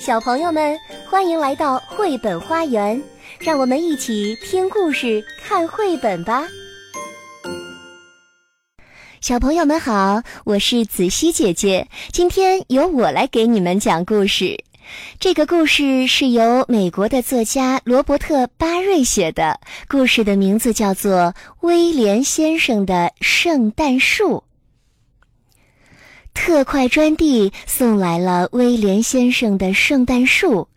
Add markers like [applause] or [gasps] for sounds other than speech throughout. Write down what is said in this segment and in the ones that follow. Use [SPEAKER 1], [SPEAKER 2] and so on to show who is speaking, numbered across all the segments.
[SPEAKER 1] 小朋友们，欢迎来到绘本花园，让我们一起听故事、看绘本吧。小朋友们好，我是子熙姐姐，今天由我来给你们讲故事。这个故事是由美国的作家罗伯特·巴瑞写的，故事的名字叫做《威廉先生的圣诞树》。特快专递送来了威廉先生的圣诞树。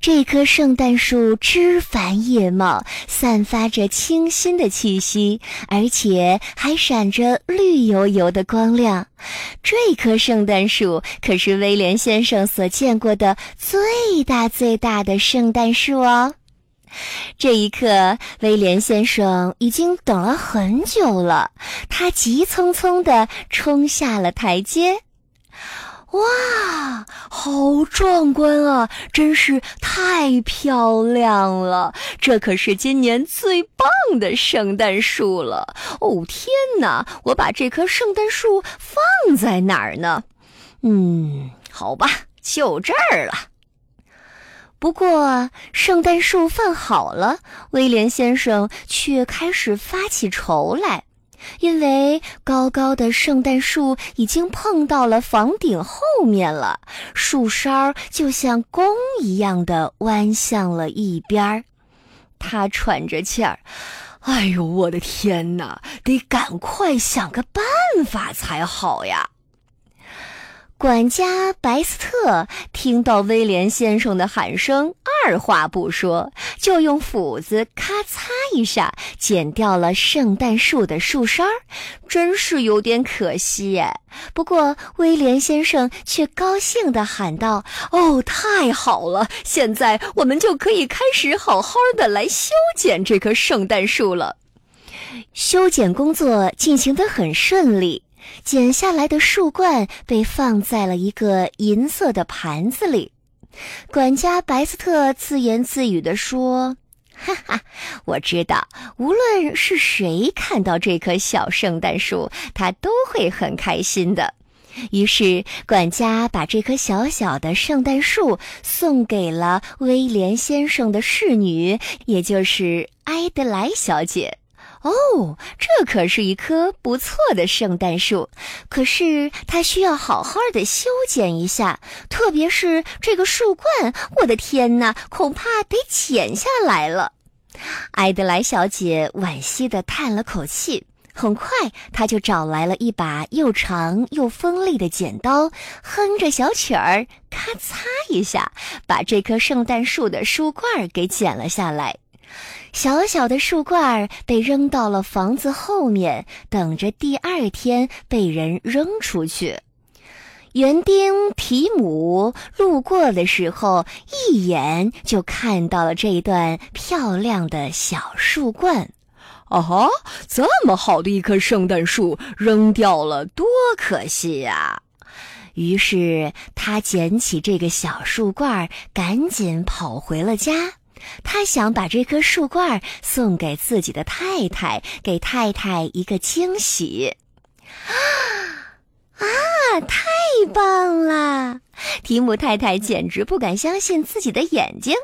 [SPEAKER 1] 这棵圣诞树枝繁叶茂，散发着清新的气息，而且还闪着绿油油的光亮。这棵圣诞树可是威廉先生所见过的最大最大的圣诞树哦。这一刻，威廉先生已经等了很久了，他急匆匆地冲下了台阶。哇，好壮观啊！真是太漂亮了，这可是今年最棒的圣诞树了。哦，天哪！我把这棵圣诞树放在哪儿呢？嗯，好吧，就这儿了。不过，圣诞树放好了，威廉先生却开始发起愁来。因为高高的圣诞树已经碰到了房顶后面了，树梢就像弓一样的弯向了一边儿。他喘着气儿，哎呦，我的天哪，得赶快想个办法才好呀！管家白斯特听到威廉先生的喊声，二话不说，就用斧子咔嚓一下剪掉了圣诞树的树梢真是有点可惜耶。不过威廉先生却高兴地喊道：“哦，太好了！现在我们就可以开始好好的来修剪这棵圣诞树了。”修剪工作进行得很顺利。剪下来的树冠被放在了一个银色的盘子里。管家白斯特自言自语地说：“ [laughs] 哈哈，我知道，无论是谁看到这棵小圣诞树，他都会很开心的。”于是，管家把这棵小小的圣诞树送给了威廉先生的侍女，也就是埃德莱小姐。哦，这可是一棵不错的圣诞树，可是它需要好好的修剪一下，特别是这个树冠，我的天哪，恐怕得剪下来了。艾德莱小姐惋惜地叹了口气，很快她就找来了一把又长又锋利的剪刀，哼着小曲儿，咔嚓一下，把这棵圣诞树的树冠给剪了下来。小小的树冠被扔到了房子后面，等着第二天被人扔出去。园丁提姆路过的时候，一眼就看到了这段漂亮的小树冠。啊哈，这么好的一棵圣诞树扔掉了，多可惜呀！于是他捡起这个小树冠，赶紧跑回了家。他想把这棵树冠送给自己的太太，给太太一个惊喜。啊 [gasps] 啊！太棒了！提姆太太简直不敢相信自己的眼睛。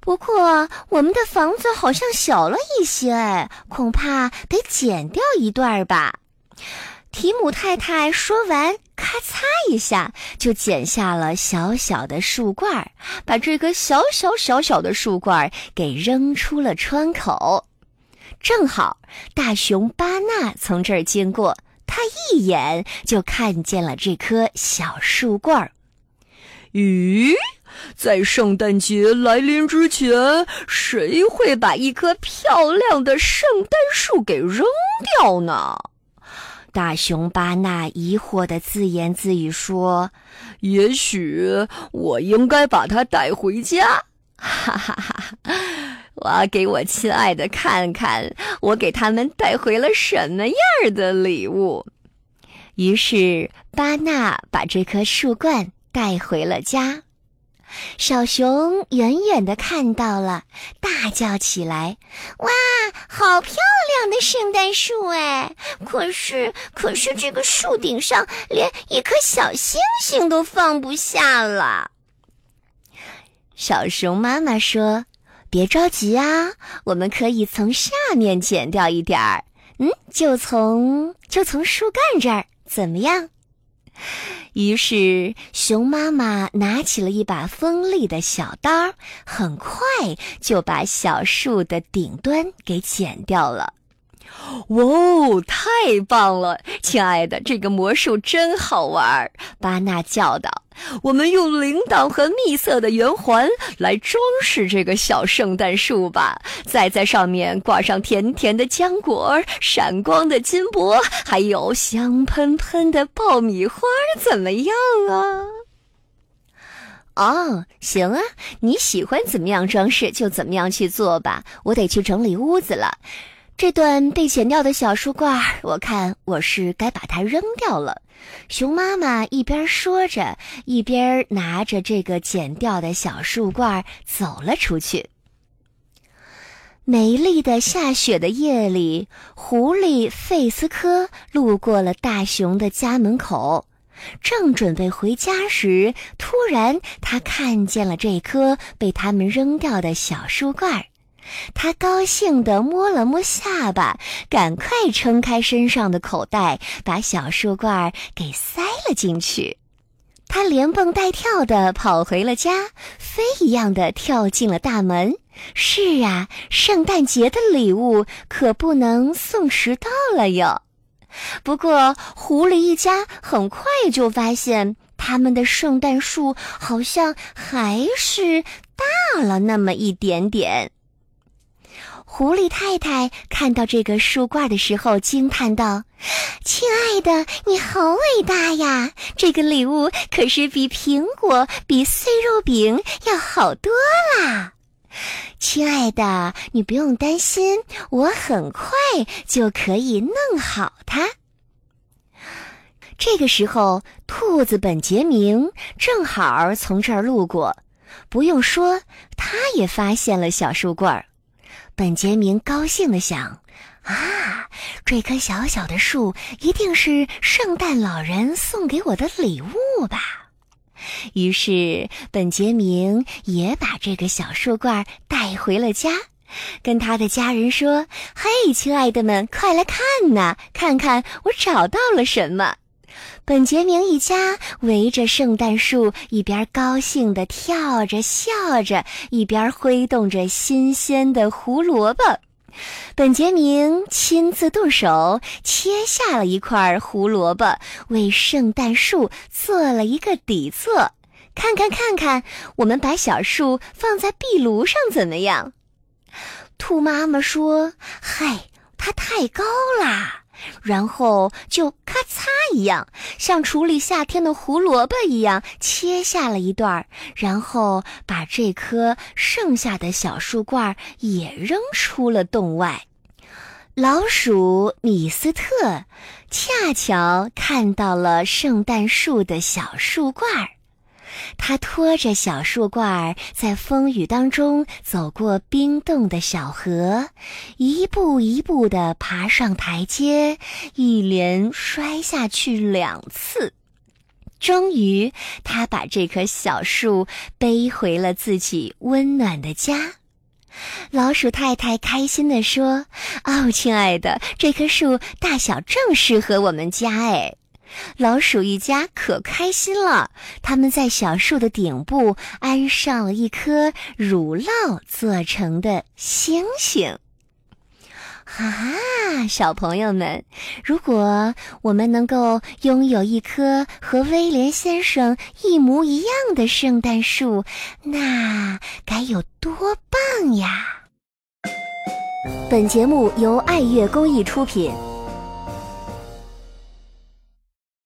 [SPEAKER 1] 不过，我们的房子好像小了一些，恐怕得剪掉一段吧。提姆太太说完，咔嚓一下就剪下了小小的树冠，把这个小小小小的树冠给扔出了窗口。正好大熊巴纳从这儿经过，他一眼就看见了这棵小树冠。
[SPEAKER 2] 咦，在圣诞节来临之前，谁会把一棵漂亮的圣诞树给扔掉呢？
[SPEAKER 1] 大熊巴纳疑惑的自言自语说：“
[SPEAKER 2] 也许我应该把它带回家。”
[SPEAKER 1] 哈哈哈！我要给我亲爱的看看，我给他们带回了什么样的礼物。于是巴纳把这棵树冠带回了家。小熊远远的看到了，大叫起来：“哇，好漂亮的圣诞树哎！可是，可是这个树顶上连一颗小星星都放不下了。”小熊妈妈说：“别着急啊，我们可以从下面剪掉一点儿。嗯，就从就从树干这儿，怎么样？”于是，熊妈妈拿起了一把锋利的小刀，很快就把小树的顶端给剪掉了。
[SPEAKER 2] 哇哦，太棒了，亲爱的，这个魔术真好玩！巴纳叫道：“我们用铃铛和蜜色的圆环来装饰这个小圣诞树吧，再在上面挂上甜甜的浆果、闪光的金箔，还有香喷喷的爆米花，怎么样啊？”
[SPEAKER 1] 哦，行啊，你喜欢怎么样装饰就怎么样去做吧，我得去整理屋子了。这段被剪掉的小树冠，我看我是该把它扔掉了。熊妈妈一边说着，一边拿着这个剪掉的小树冠走了出去。美丽的下雪的夜里，狐狸费斯科路过了大熊的家门口，正准备回家时，突然他看见了这棵被他们扔掉的小树冠。他高兴地摸了摸下巴，赶快撑开身上的口袋，把小树冠给塞了进去。他连蹦带跳地跑回了家，飞一样的跳进了大门。是啊，圣诞节的礼物可不能送迟到了哟。不过，狐狸一家很快就发现，他们的圣诞树好像还是大了那么一点点。狐狸太太看到这个树冠的时候，惊叹道：“亲爱的，你好伟大呀！这个礼物可是比苹果、比碎肉饼要好多啦！亲爱的，你不用担心，我很快就可以弄好它。”这个时候，兔子本杰明正好从这儿路过，不用说，他也发现了小树冠儿。本杰明高兴地想：“啊，这棵小小的树一定是圣诞老人送给我的礼物吧。”于是，本杰明也把这个小树罐带回了家，跟他的家人说：“嘿，亲爱的们，快来看呐，看看我找到了什么！”本杰明一家围着圣诞树，一边高兴地跳着、笑着，一边挥动着新鲜的胡萝卜。本杰明亲自动手切下了一块胡萝卜，为圣诞树做了一个底座。看看，看看，我们把小树放在壁炉上怎么样？兔妈妈说：“嗨，它太高啦。”然后就咔嚓一样，像处理夏天的胡萝卜一样切下了一段，然后把这棵剩下的小树冠也扔出了洞外。老鼠米斯特恰巧看到了圣诞树的小树冠儿。他拖着小树冠儿，在风雨当中走过冰冻的小河，一步一步地爬上台阶，一连摔下去两次。终于，他把这棵小树背回了自己温暖的家。老鼠太太开心地说：“哦，亲爱的，这棵树大小正适合我们家哎。”老鼠一家可开心了，他们在小树的顶部安上了一颗乳酪做成的星星。啊，小朋友们，如果我们能够拥有一棵和威廉先生一模一样的圣诞树，那该有多棒呀！本节目由爱乐公益出品。